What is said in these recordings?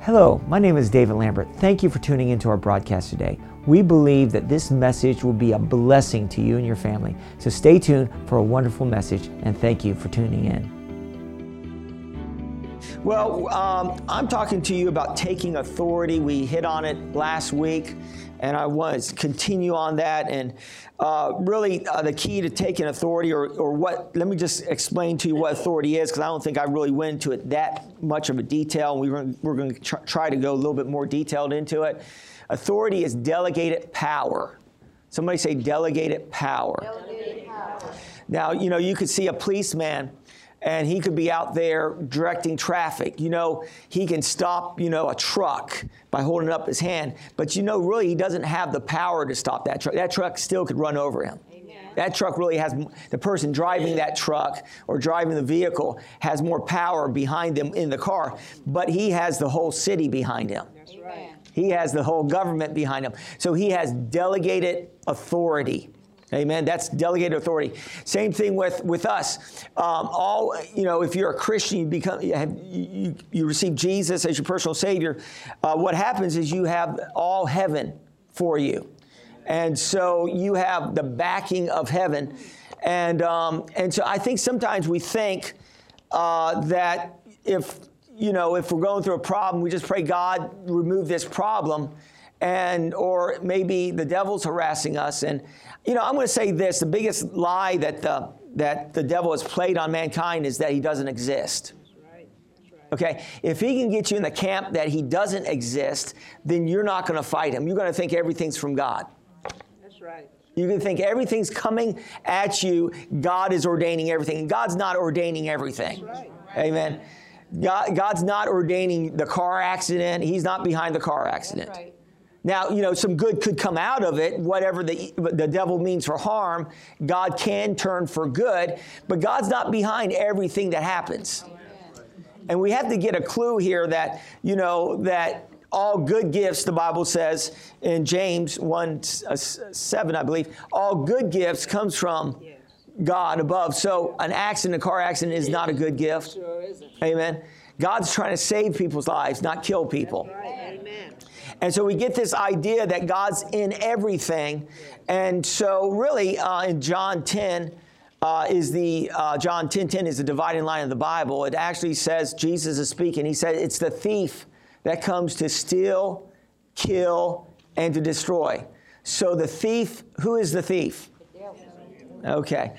Hello, my name is David Lambert. Thank you for tuning into our broadcast today. We believe that this message will be a blessing to you and your family. So stay tuned for a wonderful message and thank you for tuning in. Well, um, I'm talking to you about taking authority. We hit on it last week, and I want to continue on that. And uh, really, uh, the key to taking authority, or, or what, let me just explain to you what authority is, because I don't think I really went into it that much of a detail. We were, we're going to tr- try to go a little bit more detailed into it. Authority is delegated power. Somebody say delegated power. Delegated power. Now, you know, you could see a policeman and he could be out there directing traffic. You know, he can stop, you know, a truck by holding up his hand, but you know, really, he doesn't have the power to stop that truck. That truck still could run over him. That truck really has the person driving that truck or driving the vehicle has more power behind them in the car, but he has the whole city behind him. That's right. He has the whole government behind him. So he has delegated authority. Amen. That's delegated authority. Same thing with, with us. Um, all you know, if you're a Christian, you become you, have, you, you receive Jesus as your personal Savior. Uh, what happens is you have all heaven for you, and so you have the backing of heaven, and um, and so I think sometimes we think uh, that if you know if we're going through a problem, we just pray God remove this problem and or maybe the devil's harassing us and you know i'm going to say this the biggest lie that the that the devil has played on mankind is that he doesn't exist Okay, if he can get you in the camp that he doesn't exist, then you're not going to fight him. You're going to think everything's from God. That's right. You can think everything's coming at you. God is ordaining everything. God's not ordaining everything. Right. Amen. God, God's not ordaining the car accident. He's not behind the car accident. Right. Now, you know, some good could come out of it, whatever the, the devil means for harm, God can turn for good, but God's not behind everything that happens. And we have to get a clue here that, you know, that all good gifts, the Bible says in James 1 uh, 7, I believe, all good gifts comes from God above. So an accident, a car accident is not a good gift. Amen. God's trying to save people's lives, not kill people. Amen. And so we get this idea that God's in everything. And so, really, uh, in John 10, uh, is the uh, John 10 10 is the dividing line of the Bible. It actually says, Jesus is speaking. He said, It's the thief that comes to steal, kill, and to destroy. So the thief, who is the thief? Okay.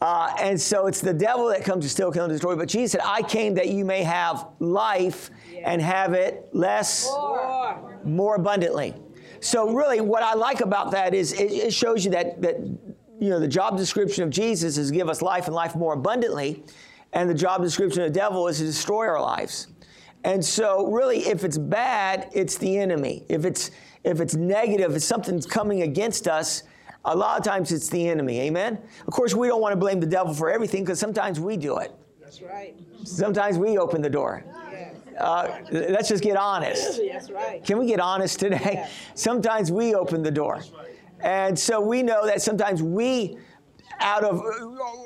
Uh, and so it's the devil that comes to steal, kill, and destroy. But Jesus said, I came that you may have life and have it less, more, more abundantly. So really, what I like about that is it, it shows you that, that you know the job description of Jesus is give us life and life more abundantly, and the job description of the devil is to destroy our lives. And so, really, if it's bad, it's the enemy. If it's if it's negative, if something's coming against us, a lot of times it's the enemy. Amen? Of course, we don't want to blame the devil for everything because sometimes we do it. That's right. Sometimes we open the door. Uh, let's just get honest. That's right. Can we get honest today? Yeah. Sometimes we open the door. And so we know that sometimes we, out of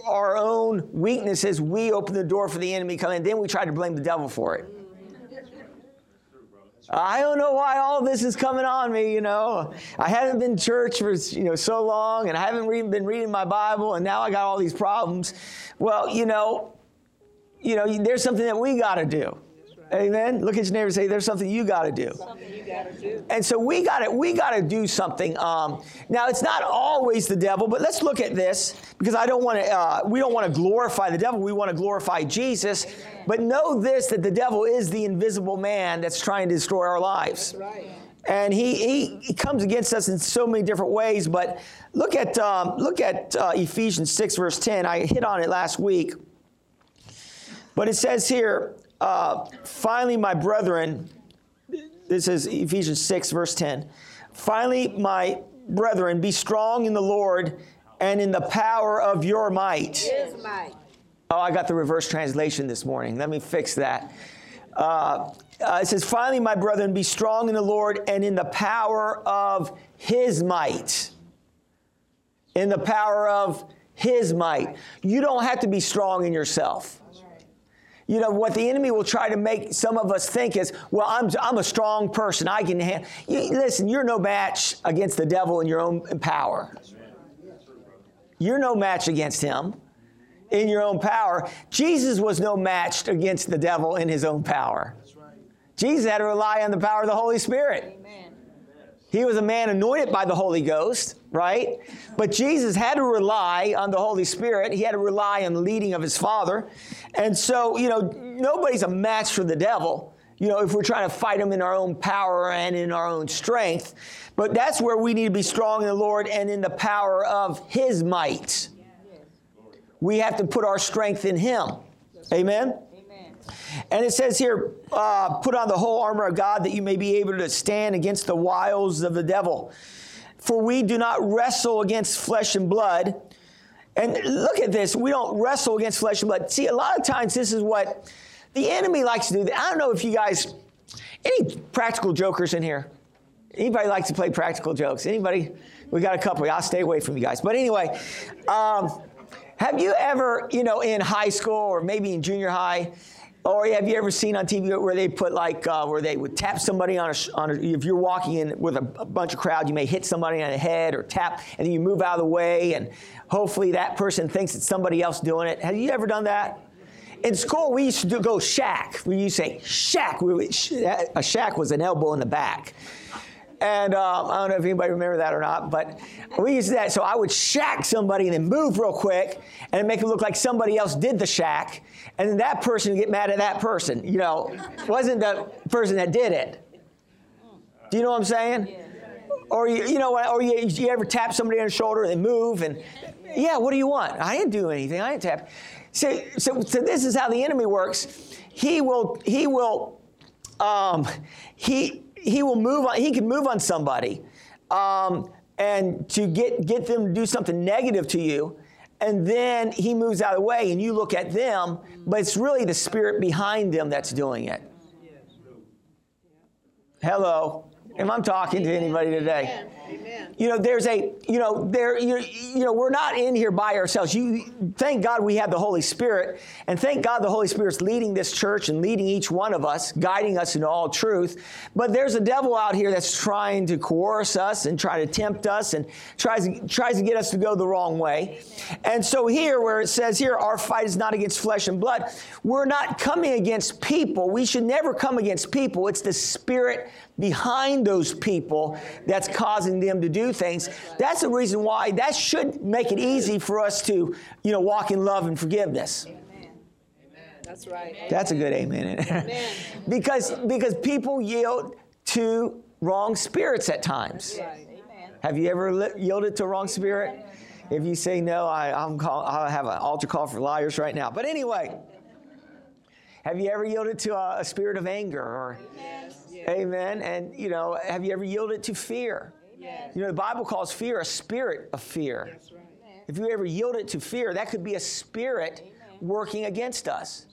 our own weaknesses, we open the door for the enemy to come in. Then we try to blame the devil for it. I don't know why all this is coming on me, you know. I haven't been church for, you know, so long and I haven't re- been reading my Bible and now I got all these problems. Well, you know, you know, there's something that we got to do. Amen. Look at your neighbor and say, "There's something you got to do." do. And so we got to we got to do something. Um, now it's not always the devil, but let's look at this because I don't want to. Uh, we don't want to glorify the devil. We want to glorify Jesus. Amen. But know this: that the devil is the invisible man that's trying to destroy our lives. Right. And he, he, he, comes against us in so many different ways. But look at um, look at uh, Ephesians six verse ten. I hit on it last week. But it says here, uh, finally, my brethren, this is Ephesians 6, verse 10. Finally, my brethren, be strong in the Lord and in the power of your might. His might. Oh, I got the reverse translation this morning. Let me fix that. Uh, uh, it says, Finally, my brethren, be strong in the Lord and in the power of his might. In the power of his might. You don't have to be strong in yourself. You know, what the enemy will try to make some of us think is, well, I'm, I'm a strong person. I can handle. You, listen, you're no match against the devil in your own power. You're no match against him in your own power. Jesus was no match against the devil in his own power. Jesus had to rely on the power of the Holy Spirit. Amen. He was a man anointed by the Holy Ghost, right? But Jesus had to rely on the Holy Spirit. He had to rely on the leading of his Father. And so, you know, nobody's a match for the devil, you know, if we're trying to fight him in our own power and in our own strength. But that's where we need to be strong in the Lord and in the power of his might. We have to put our strength in him. Amen? And it says here, uh, put on the whole armor of God that you may be able to stand against the wiles of the devil. For we do not wrestle against flesh and blood. And look at this, we don't wrestle against flesh and blood. See, a lot of times this is what the enemy likes to do. I don't know if you guys, any practical jokers in here? Anybody likes to play practical jokes? Anybody? We got a couple. I'll stay away from you guys. But anyway, um, have you ever, you know, in high school or maybe in junior high, or have you ever seen on TV where they put like uh, where they would tap somebody on a, on a, if you're walking in with a, a, bunch of crowd, you may hit somebody on the head or tap, and then you move out of the way, and hopefully that person thinks it's somebody else doing it. Have you ever done that? In school, we used to do, go shack. We used to say shack. We, a shack was an elbow in the back. And um, I don't know if anybody remember that or not, but we used that. So I would shack somebody and then move real quick and make it look like somebody else did the shack. And then that person would get mad at that person. You know, wasn't the person that did it. Do you know what I'm saying? Or you, you know, what, or you, you ever tap somebody on the shoulder and they move and, yeah, what do you want? I didn't do anything. I didn't tap. So, so, so this is how the enemy works. He will, he will, um, he, he will move on, he can move on somebody um, and to get, get them to do something negative to you. And then he moves out of the way and you look at them, but it's really the spirit behind them that's doing it. Hello. Am I'm talking to anybody today? Amen. You know, there's a, you know, there, you, you know, we're not in here by ourselves. You, thank God we have the Holy Spirit, and thank God the Holy Spirit's leading this church and leading each one of us, guiding us in all truth. But there's a devil out here that's trying to coerce us and try to tempt us and tries tries to get us to go the wrong way. And so here, where it says here, our fight is not against flesh and blood, we're not coming against people. We should never come against people. It's the Spirit behind those people that's causing them to do things. That's the reason why that should make it easy for us to, you know, walk in love and forgiveness. Amen. That's right. That's a good amen. amen. because because people yield to wrong spirits at times. Right. Have you ever li- yielded to a wrong spirit? If you say no, I, I'm call, I have an altar call for liars right now. But anyway, have you ever yielded to a, a spirit of anger or? Amen. And, you know, have you ever yielded to fear? Yes. You know, the Bible calls fear a spirit of fear. Right. If you ever yielded to fear, that could be a spirit Amen. working against us.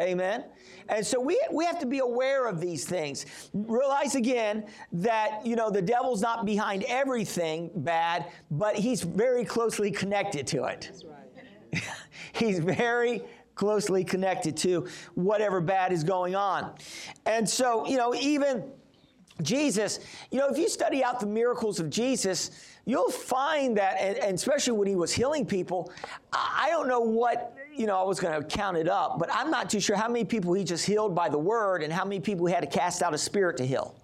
Amen. And so we, we have to be aware of these things. Realize again that, you know, the devil's not behind everything bad, but he's very closely connected to it. Right. he's very closely connected to whatever bad is going on. And so, you know, even Jesus, you know, if you study out the miracles of Jesus, you'll find that, and, and especially when he was healing people, I don't know what, you know, I was going to count it up, but I'm not too sure how many people he just healed by the word and how many people he had to cast out a spirit to heal.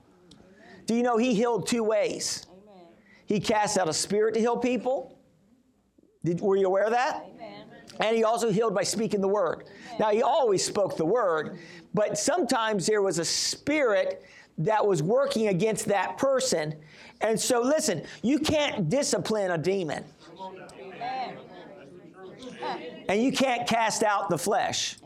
Do you know he healed two ways? Amen. He cast out a spirit to heal people. Did, were you aware of that? Amen. And he also healed by speaking the word. Now, he always spoke the word, but sometimes there was a spirit that was working against that person. And so, listen, you can't discipline a demon. And you can't cast out the flesh.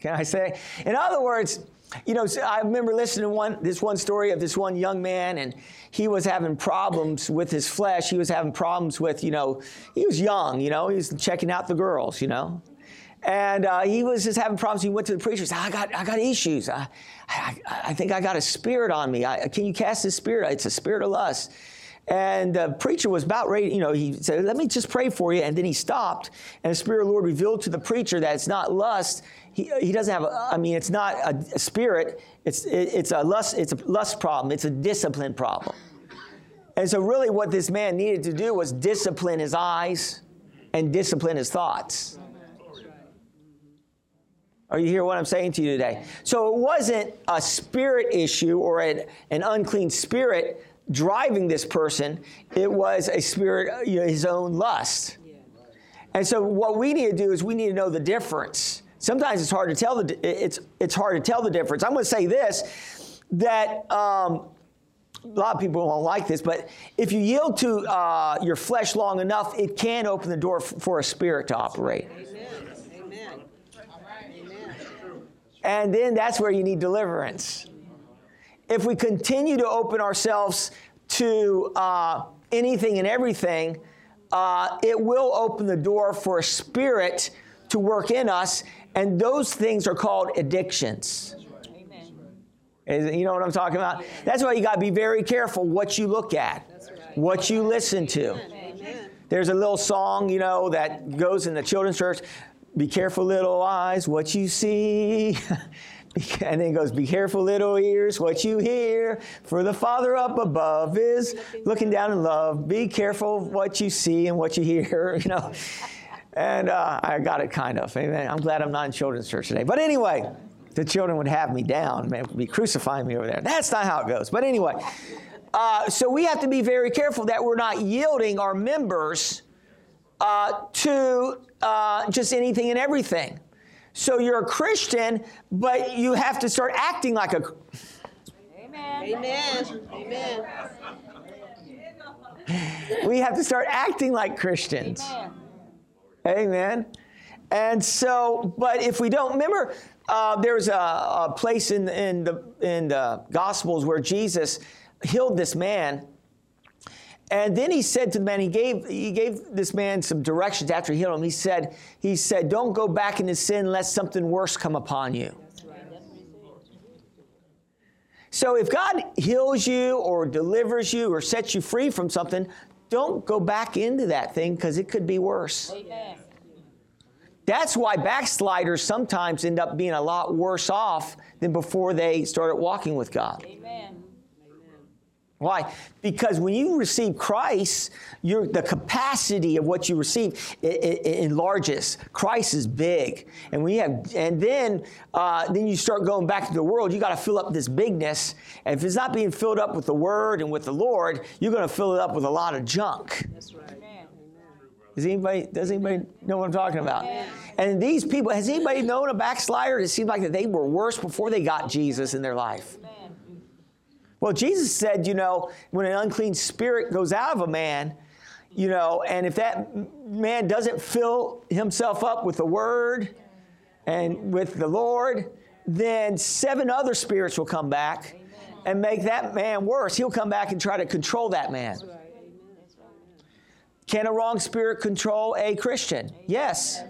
Can I say? In other words, you know, I remember listening to one this one story of this one young man, and he was having problems with his flesh. He was having problems with, you know, he was young, you know, he was checking out the girls, you know, and uh, he was just having problems. He went to the preacher. He said, "I got, I got issues. I, I, I think I got a spirit on me. I, can you cast this spirit? It's a spirit of lust." And the preacher was about ready, you know, he said, Let me just pray for you. And then he stopped, and the Spirit of the Lord revealed to the preacher that it's not lust. He, he doesn't have, a, I mean, it's not a, spirit, it's, it, it's, a lust, it's a lust problem, it's a discipline problem. And so, really, what this man needed to do was discipline his eyes and discipline his thoughts. Are you hear what I'm saying to you today? So it wasn't a spirit issue or an, an unclean spirit driving this person. It was a spirit, you know, his own lust. And so what we need to do is we need to know the difference. Sometimes it's hard to tell the it's it's hard to tell the difference. I'm going to say this that um, a lot of people won't like this, but if you yield to uh, your flesh long enough, it can open the door f- for a spirit to operate. Amen. Amen. And then that's where you need deliverance. If we continue to open ourselves to uh, anything and everything, uh, it will open the door for a spirit to work in us, and those things are called addictions. You know what I'm talking about? That's why you got to be very careful what you look at, what you listen to. There's a little song, you know, that goes in the children's church. Be careful, little eyes, what you see. and then it goes, Be careful, little ears, what you hear. For the Father up above is looking down in love. Be careful what you see and what you hear, you know. And uh, I got it kind of. Amen. I'm glad I'm not in children's church today. But anyway, the children would have me down, man, be crucifying me over there. That's not how it goes. But anyway, uh, so we have to be very careful that we're not yielding our members uh, to uh, just anything and everything. So you're a Christian, but you have to start acting like a. Amen. Amen. Amen. We have to start acting like Christians. Amen. Amen. And so, but if we don't, remember, uh, there's a, a place in, in, the, in the Gospels where Jesus healed this man and then he said to the man, he gave, he gave this man some directions after he healed him. He said, he said, don't go back into sin lest something worse come upon you. So if God heals you or delivers you or sets you free from something, don't go back into that thing because it could be worse. Amen. That's why backsliders sometimes end up being a lot worse off than before they started walking with God. Amen. Why? Because when you receive Christ, the capacity of what you receive it, it, it enlarges. Christ is big, and we have, and then uh, then you start going back to the world. You got to fill up this bigness, and if it's not being filled up with the Word and with the Lord, you're going to fill it up with a lot of junk. That's right. Amen. Does anybody does anybody know what I'm talking about? And these people, has anybody known a backslider? It seemed like that they were worse before they got Jesus in their life. Well, Jesus said, you know, when an unclean spirit goes out of a man, you know, and if that man doesn't fill himself up with the word and with the Lord, then seven other spirits will come back and make that man worse. He'll come back and try to control that man. Can a wrong spirit control a Christian? Yes.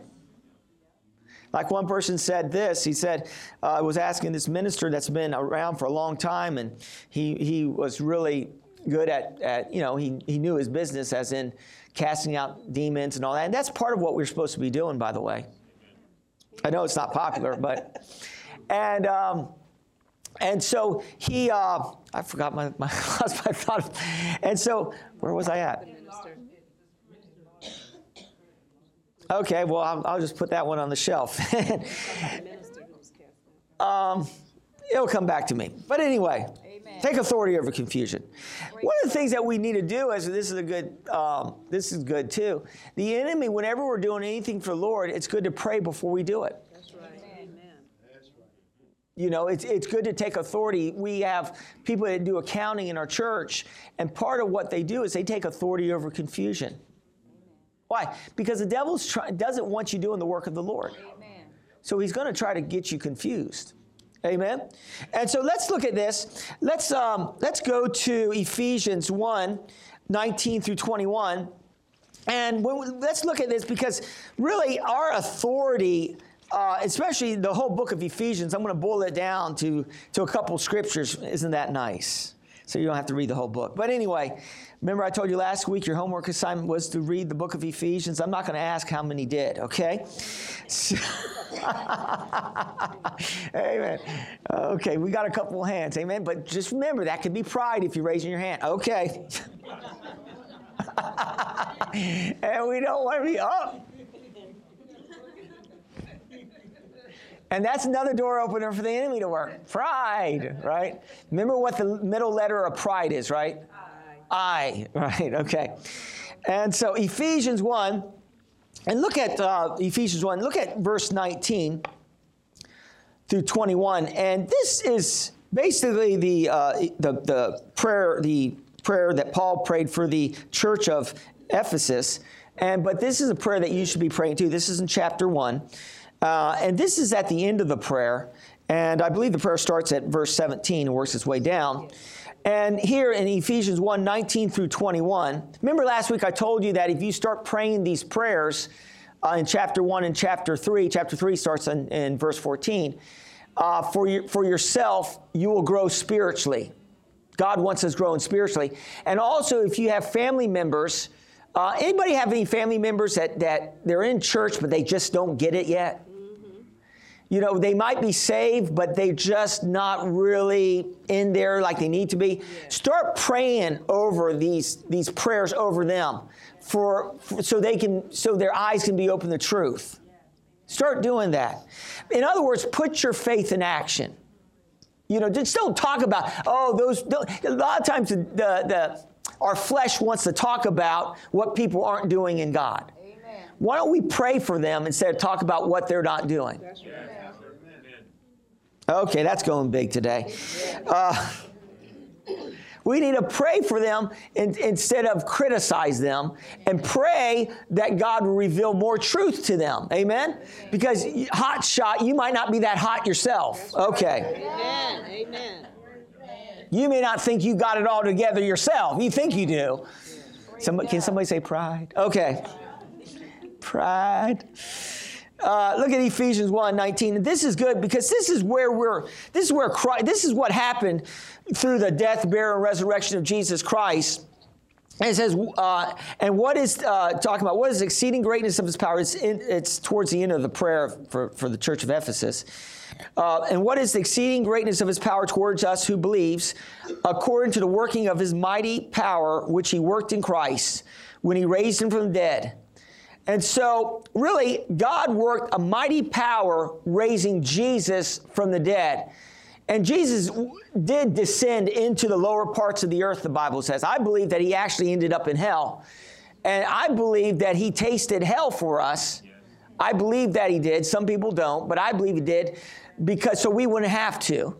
Like one person said this, he said, uh, I was asking this minister that's been around for a long time, and he, he was really good at, at, you know, he, he knew his business as in casting out demons and all that. And that's part of what we're supposed to be doing, by the way. I know it's not popular, but, and, um, and so he, uh, I forgot my, my, lost my thought. And so, where was I at? Okay, well, I'll, I'll just put that one on the shelf. um, it'll come back to me. But anyway, Amen. take authority over confusion. One of the things that we need to do is this is a good. Um, this is good too. The enemy, whenever we're doing anything for the Lord, it's good to pray before we do it. That's right. Amen. You know, it's, it's good to take authority. We have people that do accounting in our church, and part of what they do is they take authority over confusion. Why? Because the devil try, doesn't want you doing the work of the Lord. Amen. So he's going to try to get you confused. Amen. And so let's look at this. Let's um, let's go to Ephesians 1, 19 through 21. And when we, let's look at this because really our authority, uh, especially the whole book of Ephesians, I'm going to boil it down to, to a couple scriptures. Isn't that nice? So you don't have to read the whole book. But anyway, remember I told you last week your homework assignment was to read the book of Ephesians. I'm not going to ask how many did, okay? So, amen. Okay, we got a couple of hands, amen. But just remember that could be pride if you're raising your hand. Okay. and we don't want to be up. And that's another door opener for the enemy to work. Pride, right? Remember what the middle letter of pride is, right? I. Right? Okay. And so Ephesians 1, and look at uh, Ephesians 1, look at verse 19 through 21. And this is basically the, uh, the, the prayer, the prayer that Paul prayed for the church of Ephesus. And, but this is a prayer that you should be praying too. This is in chapter 1. Uh, and this is at the end of the prayer. And I believe the prayer starts at verse 17 and works its way down. And here in Ephesians 1 19 through 21, remember last week I told you that if you start praying these prayers uh, in chapter 1 and chapter 3, chapter 3 starts in, in verse 14, uh, for, your, for yourself, you will grow spiritually. God wants us growing spiritually. And also, if you have family members, uh, anybody have any family members that, that they're in church but they just don't get it yet? You know, they might be saved, but they're just not really in there like they need to be. Start praying over these, these prayers over them for, for, so they can so their eyes can be open to truth. Start doing that. In other words, put your faith in action. You know, just don't talk about, oh, those, a lot of times the, the, the our flesh wants to talk about what people aren't doing in God. Why don't we pray for them instead of talk about what they're not doing? Okay, that's going big today. Uh, we need to pray for them in, instead of criticize them and pray that God will reveal more truth to them. Amen? Because hot shot, you might not be that hot yourself. Okay. Amen. Amen. You may not think you got it all together yourself. You think you do. Somebody, can somebody say pride? Okay. Pride. Uh, look at Ephesians 1 19. This is good because this is where we're, this is where Christ, this is what happened through the death, burial, and resurrection of Jesus Christ. And it says, uh, and what is uh, talking about? What is exceeding greatness of his power? It's, in, it's towards the end of the prayer for, for the church of Ephesus. Uh, and what is the exceeding greatness of his power towards us who believes, according to the working of his mighty power, which he worked in Christ when he raised him from the dead? And so, really, God worked a mighty power raising Jesus from the dead. And Jesus did descend into the lower parts of the earth, the Bible says. I believe that he actually ended up in hell. And I believe that he tasted hell for us. I believe that he did. Some people don't, but I believe he did because so we wouldn't have to.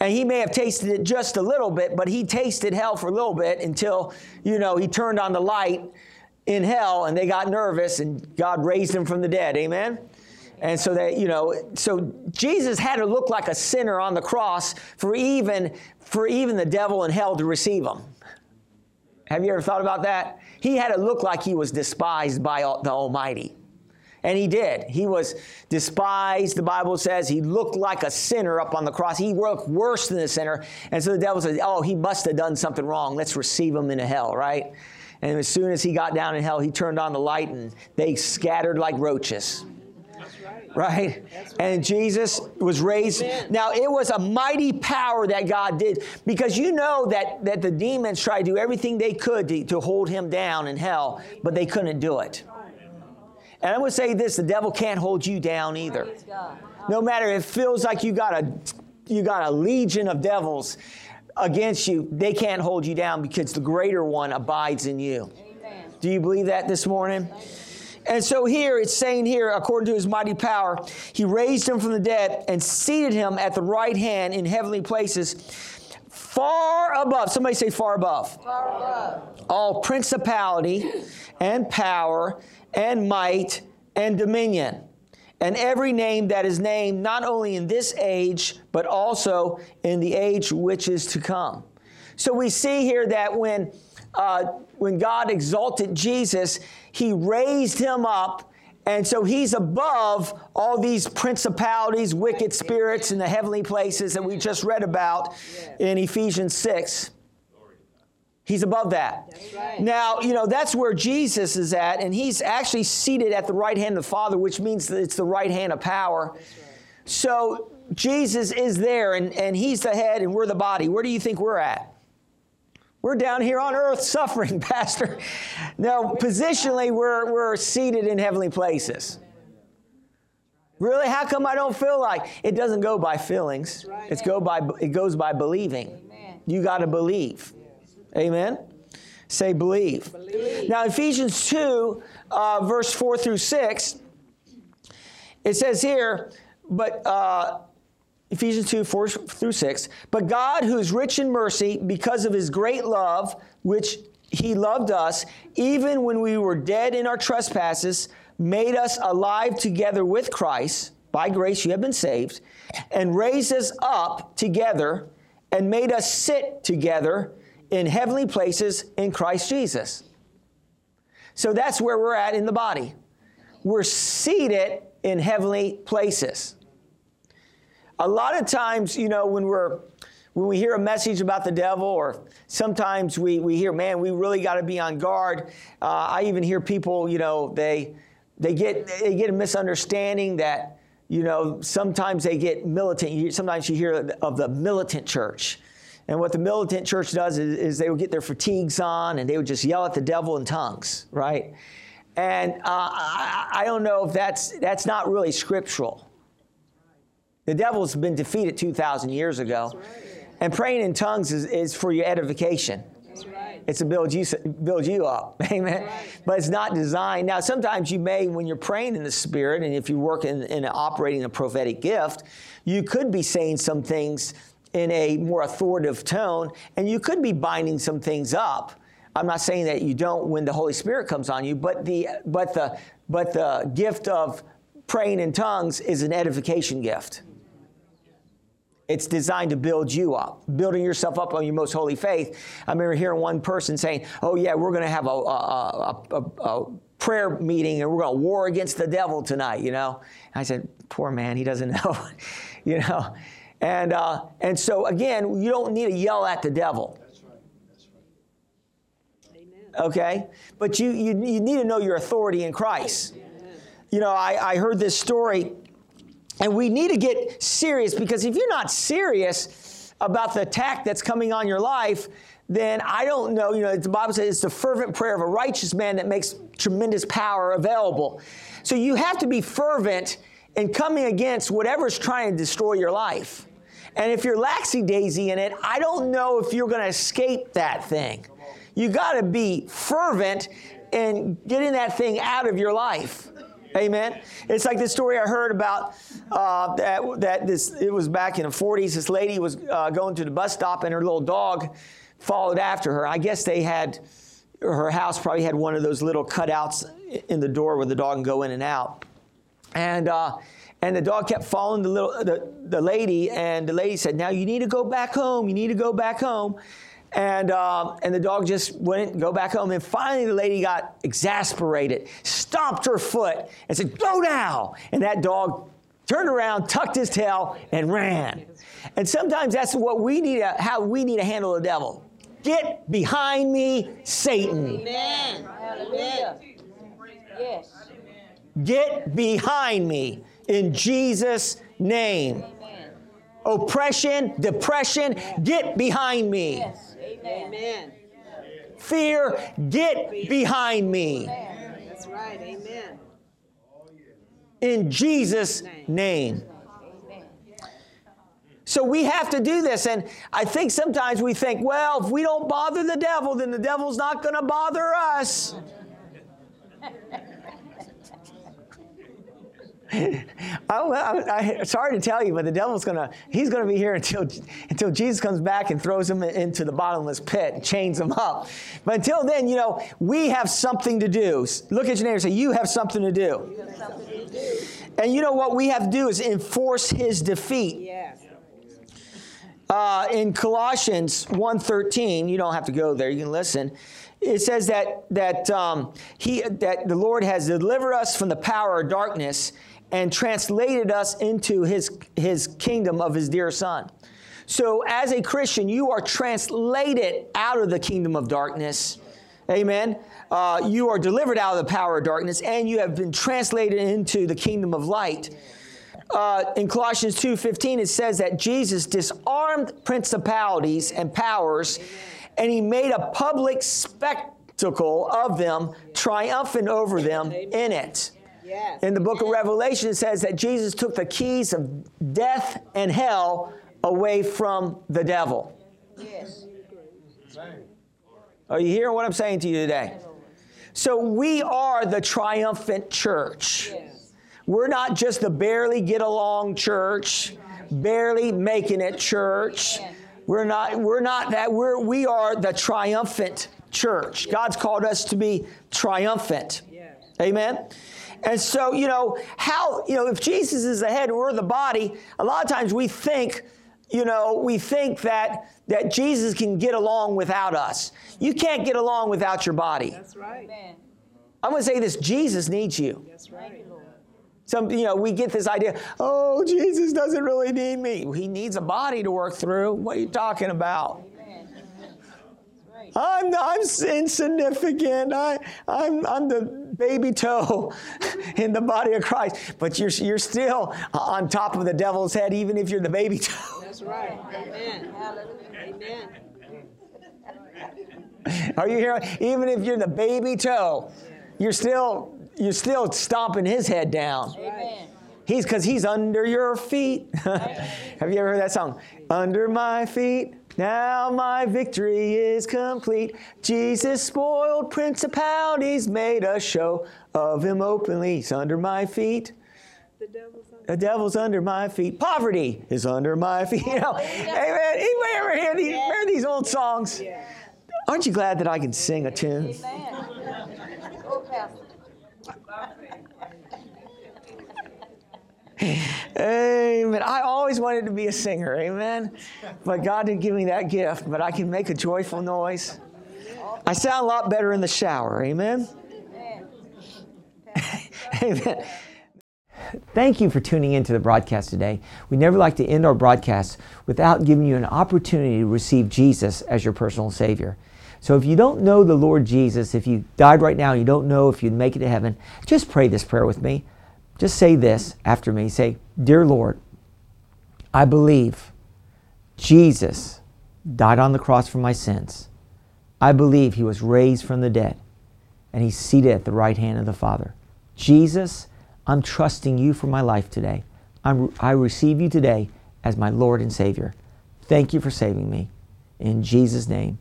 And he may have tasted it just a little bit, but he tasted hell for a little bit until, you know, he turned on the light in hell and they got nervous and God raised him from the dead. Amen? And so that, you know, so Jesus had to look like a sinner on the cross for even, for even the devil in hell to receive him. Have you ever thought about that? He had to look like he was despised by the Almighty. And he did. He was despised, the Bible says. He looked like a sinner up on the cross. He looked worse than a sinner. And so the devil says, Oh, he must have done something wrong. Let's receive him into hell, right? And as soon as he got down in hell, he turned on the light and they scattered like roaches. Right. right? And Jesus was raised. Amen. Now, it was a mighty power that God did because you know that, that the demons tried to do everything they could to, to hold him down in hell, but they couldn't do it. And I would say this the devil can't hold you down either. No matter it feels like you got a you got a legion of devils against you, they can't hold you down because the greater one abides in you. Amen. Do you believe that this morning? And so here it's saying here, according to his mighty power, he raised him from the dead and seated him at the right hand in heavenly places, far above. Somebody say far above. Far above. All principality and power and might and dominion and every name that is named not only in this age, but also in the age which is to come. So we see here that when, uh, when God exalted Jesus, he raised him up. And so he's above all these principalities, wicked spirits in the heavenly places that we just read about in Ephesians 6. He's above that. right. Now, you know, that's where Jesus is at, and he's actually seated at the right hand of the Father, which means that it's the right hand of power. So Jesus is there, and, and he's the head, and we're the body. Where do you think we're at? We're down here on earth suffering, Pastor. No, positionally, we're, we're seated in heavenly places. Really? How come I don't feel like it doesn't go by feelings? right. It's go by it goes by believing. You got to believe. Amen. Say believe. Believe. Now Ephesians two, uh, verse four through six. It says here, but uh, Ephesians 2, 4 through 6. But God, who is rich in mercy, because of his great love, which he loved us, even when we were dead in our trespasses, made us alive together with Christ. By grace you have been saved, and raised us up together, and made us sit together in heavenly places in Christ Jesus. So that's where we're at in the body. We're seated in heavenly places. A lot of times, you know, when we're when we hear a message about the devil, or sometimes we, we hear, man, we really got to be on guard. Uh, I even hear people, you know, they they get they get a misunderstanding that, you know, sometimes they get militant. Sometimes you hear of the militant church. And what the militant church does is, is they would get their fatigues on and they would just yell at the devil in tongues, right? And uh, I, I don't know if that's that's not really scriptural. The devil's been defeated 2,000 years ago. And praying in tongues is, is for your edification. Right. It's to build you, build you up. Amen. Right. But it's not designed. Now, sometimes you may, when you're praying in the Spirit, and if you work in, in operating a prophetic gift, you could be saying some things in a more authoritative tone, and you could be binding some things up. I'm not saying that you don't when the Holy Spirit comes on you, but the but the but the gift of praying in tongues is an edification gift. It's designed to build you up, building yourself up on your most holy faith. I remember hearing one person saying, "Oh yeah, we're going to have a, a, a, a, prayer meeting and we're going to war against the devil tonight." You know, I said, "Poor man, he doesn't know," you know. And uh, and so again, you don't need to yell at the devil, That's right. That's right. Amen. okay? But you you, you need to know your authority in Christ. You know, I, I heard this story and we need to get serious because if you're not serious about the attack that's coming on your life, then I don't know. You know, the Bible says it's the fervent prayer of a righteous man that makes tremendous power available. So you have to be fervent in coming against whatever's trying to destroy your life. And if you're laxy daisy in it, I don't know if you're going to escape that thing. You got to be fervent in getting that thing out of your life. Amen. It's like this story I heard about uh, that, that this, it was back in the 40s. This lady was uh, going to the bus stop and her little dog followed after her. I guess they had, her house probably had one of those little cutouts in the door where the dog can go in and out. And, uh, and the dog kept following the little the, the lady, and the lady said, "Now you need to go back home. You need to go back home." And um, and the dog just wouldn't go back home. And finally, the lady got exasperated, stomped her foot, and said, "Go now!" And that dog turned around, tucked his tail, and ran. And sometimes that's what we need to, how we need to handle the devil. Get behind me, Satan. Amen. Hallelujah. Yes. Get behind me in Jesus' name. Amen. Oppression, depression, get behind me. Yes. Amen. Fear, get behind me That's right. Amen. in Jesus' name. So we have to do this. And I think sometimes we think, well, if we don't bother the devil, then the devil's not going to bother us. I, I, I, it's hard to tell you, but the devil's gonna, he's gonna be here until, until Jesus comes back and throws him into the bottomless pit and chains him up. But until then, you know, we have something to do. Look at your neighbor and say, you have something to do. And you know what we have to do is enforce his defeat. Uh, in Colossians 1.13, you don't have to go there, you can listen. It says that that um, he that the Lord has delivered us from the power of darkness and translated us into his his kingdom of his dear son. So, as a Christian, you are translated out of the kingdom of darkness. Amen. Uh, you are delivered out of the power of darkness, and you have been translated into the kingdom of light. Uh, in Colossians 2:15, it says that Jesus disarmed principalities and powers, and he made a public spectacle of them, triumphant over them in it. Yes. In the book of Revelation, it says that Jesus took the keys of death and hell away from the devil. Yes. Are you hearing what I'm saying to you today? So we are the triumphant church. Yes. We're not just the barely get along church, barely making it church. We're not, we're not that. We're, we are the triumphant church. God's called us to be triumphant. Amen. And so, you know, how, you know, if Jesus is the head and we're the body, a lot of times we think, you know, we think that that Jesus can get along without us. You can't get along without your body. That's right. Amen. I'm going to say this, Jesus needs you. That's right. Some, you know, we get this idea, oh, Jesus doesn't really need me. He needs a body to work through. What are you talking about? Right. I'm, I'm insignificant. I, I'm, I'm the baby toe in the body of Christ. But you're, you're still on top of the devil's head, even if you're the baby toe. That's right. Amen. Hallelujah. Amen. Are you hearing? Even if you're the baby toe, you're still, you're still stomping his head down. Amen. He's because he's under your feet. Have you ever heard that song? Under my feet, now my victory is complete. Jesus spoiled principalities, made a show of him openly. He's under my feet. The devil's on. The devil's under my feet. Poverty is under my feet. You know, amen. Anybody ever hear these, hear these old songs? Yeah. Aren't you glad that I can sing a tune? Amen. Oh, Pastor. Amen. I always wanted to be a singer, amen. But God didn't give me that gift, but I can make a joyful noise. I sound a lot better in the shower, amen. Amen. Thank you for tuning into the broadcast today. We never like to end our broadcast without giving you an opportunity to receive Jesus as your personal Savior. So if you don't know the Lord Jesus, if you died right now, you don't know if you'd make it to heaven, just pray this prayer with me. Just say this after me. Say, Dear Lord, I believe Jesus died on the cross for my sins. I believe he was raised from the dead and he's seated at the right hand of the Father. Jesus, I'm trusting you for my life today. I'm, I receive you today as my Lord and Savior. Thank you for saving me. In Jesus' name,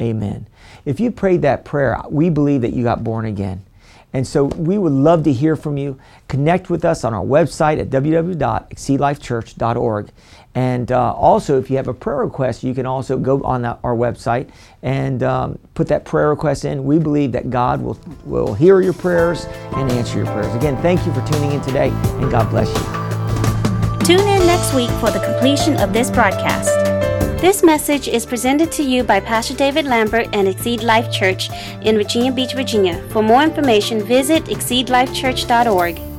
amen. If you prayed that prayer, we believe that you got born again. And so we would love to hear from you. Connect with us on our website at www.exceedlifechurch.org. And uh, also, if you have a prayer request, you can also go on our website and um, put that prayer request in. We believe that God will, will hear your prayers and answer your prayers. Again, thank you for tuning in today, and God bless you. Tune in next week for the completion of this broadcast. This message is presented to you by Pastor David Lambert and Exceed Life Church in Virginia Beach, Virginia. For more information, visit exceedlifechurch.org.